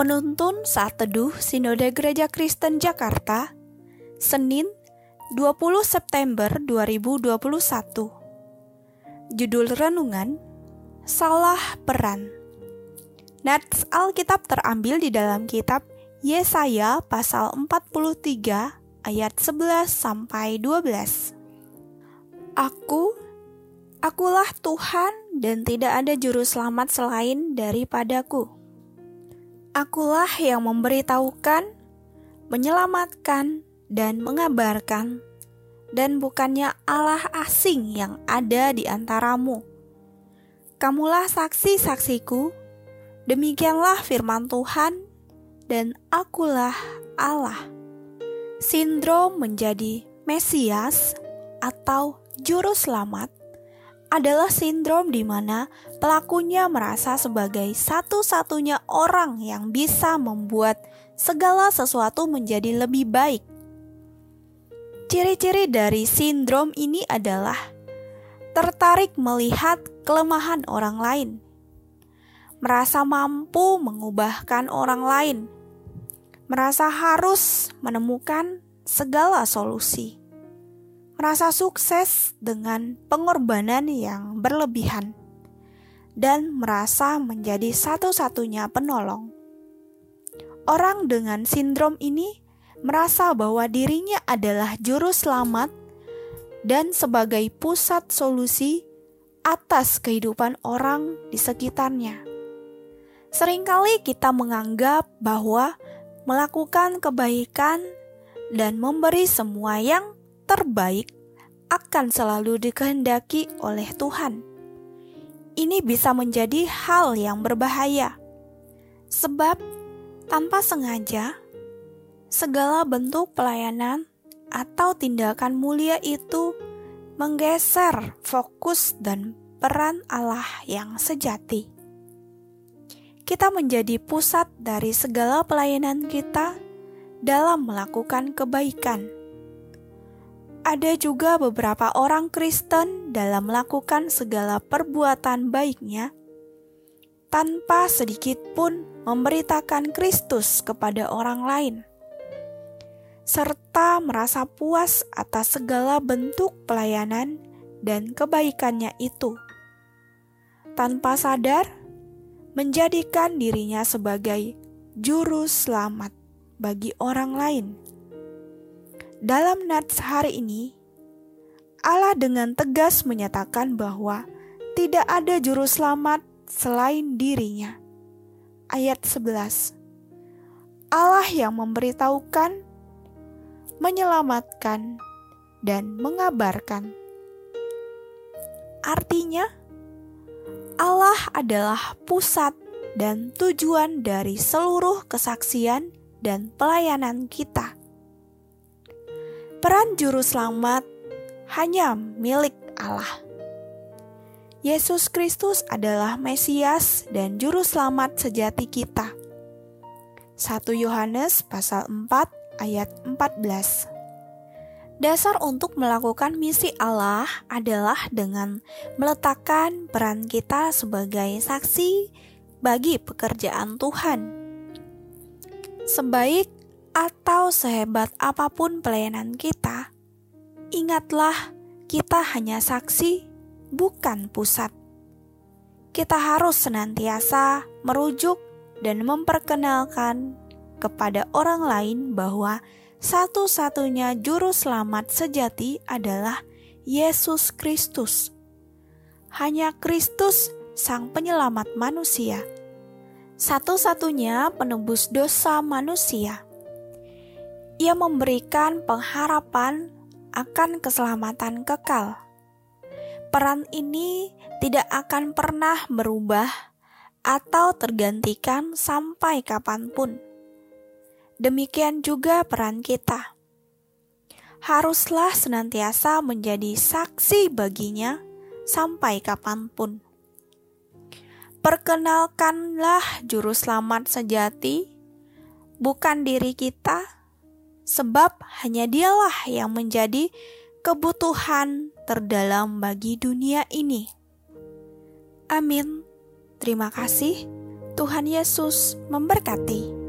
Penuntun Saat Teduh Sinode Gereja Kristen Jakarta Senin 20 September 2021 Judul Renungan Salah Peran. Nats Alkitab terambil di dalam kitab Yesaya pasal 43 ayat 11 sampai 12 Aku Akulah Tuhan dan tidak ada juru selamat selain daripadaku. Akulah yang memberitahukan, menyelamatkan, dan mengabarkan, dan bukannya Allah asing yang ada di antaramu. Kamulah saksi-saksiku, demikianlah firman Tuhan, dan akulah Allah. Sindrom menjadi Mesias atau Juru Selamat adalah sindrom di mana pelakunya merasa sebagai satu-satunya orang yang bisa membuat segala sesuatu menjadi lebih baik. Ciri-ciri dari sindrom ini adalah tertarik melihat kelemahan orang lain, merasa mampu mengubahkan orang lain, merasa harus menemukan segala solusi merasa sukses dengan pengorbanan yang berlebihan dan merasa menjadi satu-satunya penolong. Orang dengan sindrom ini merasa bahwa dirinya adalah juru selamat dan sebagai pusat solusi atas kehidupan orang di sekitarnya. Seringkali kita menganggap bahwa melakukan kebaikan dan memberi semua yang terbaik akan selalu dikehendaki oleh Tuhan. Ini bisa menjadi hal yang berbahaya, sebab tanpa sengaja segala bentuk pelayanan atau tindakan mulia itu menggeser fokus dan peran Allah yang sejati. Kita menjadi pusat dari segala pelayanan kita dalam melakukan kebaikan ada juga beberapa orang Kristen dalam melakukan segala perbuatan baiknya tanpa sedikit pun memberitakan Kristus kepada orang lain, serta merasa puas atas segala bentuk pelayanan dan kebaikannya itu, tanpa sadar menjadikan dirinya sebagai juru selamat bagi orang lain. Dalam nats hari ini, Allah dengan tegas menyatakan bahwa tidak ada juru selamat selain dirinya. Ayat 11 Allah yang memberitahukan, menyelamatkan, dan mengabarkan. Artinya, Allah adalah pusat dan tujuan dari seluruh kesaksian dan pelayanan kita. Peran juru selamat hanya milik Allah. Yesus Kristus adalah Mesias dan juru selamat sejati kita. 1 Yohanes pasal 4 ayat 14. Dasar untuk melakukan misi Allah adalah dengan meletakkan peran kita sebagai saksi bagi pekerjaan Tuhan. Sebaik atau sehebat apa pun pelayanan kita, ingatlah kita hanya saksi, bukan pusat. Kita harus senantiasa merujuk dan memperkenalkan kepada orang lain bahwa satu-satunya juru selamat sejati adalah Yesus Kristus. Hanya Kristus, Sang Penyelamat manusia, satu-satunya penebus dosa manusia ia memberikan pengharapan akan keselamatan kekal. Peran ini tidak akan pernah berubah atau tergantikan sampai kapan pun. Demikian juga peran kita. Haruslah senantiasa menjadi saksi baginya sampai kapan pun. Perkenalkanlah juru selamat sejati, bukan diri kita, sebab hanya dialah yang menjadi kebutuhan terdalam bagi dunia ini. Amin. Terima kasih. Tuhan Yesus memberkati.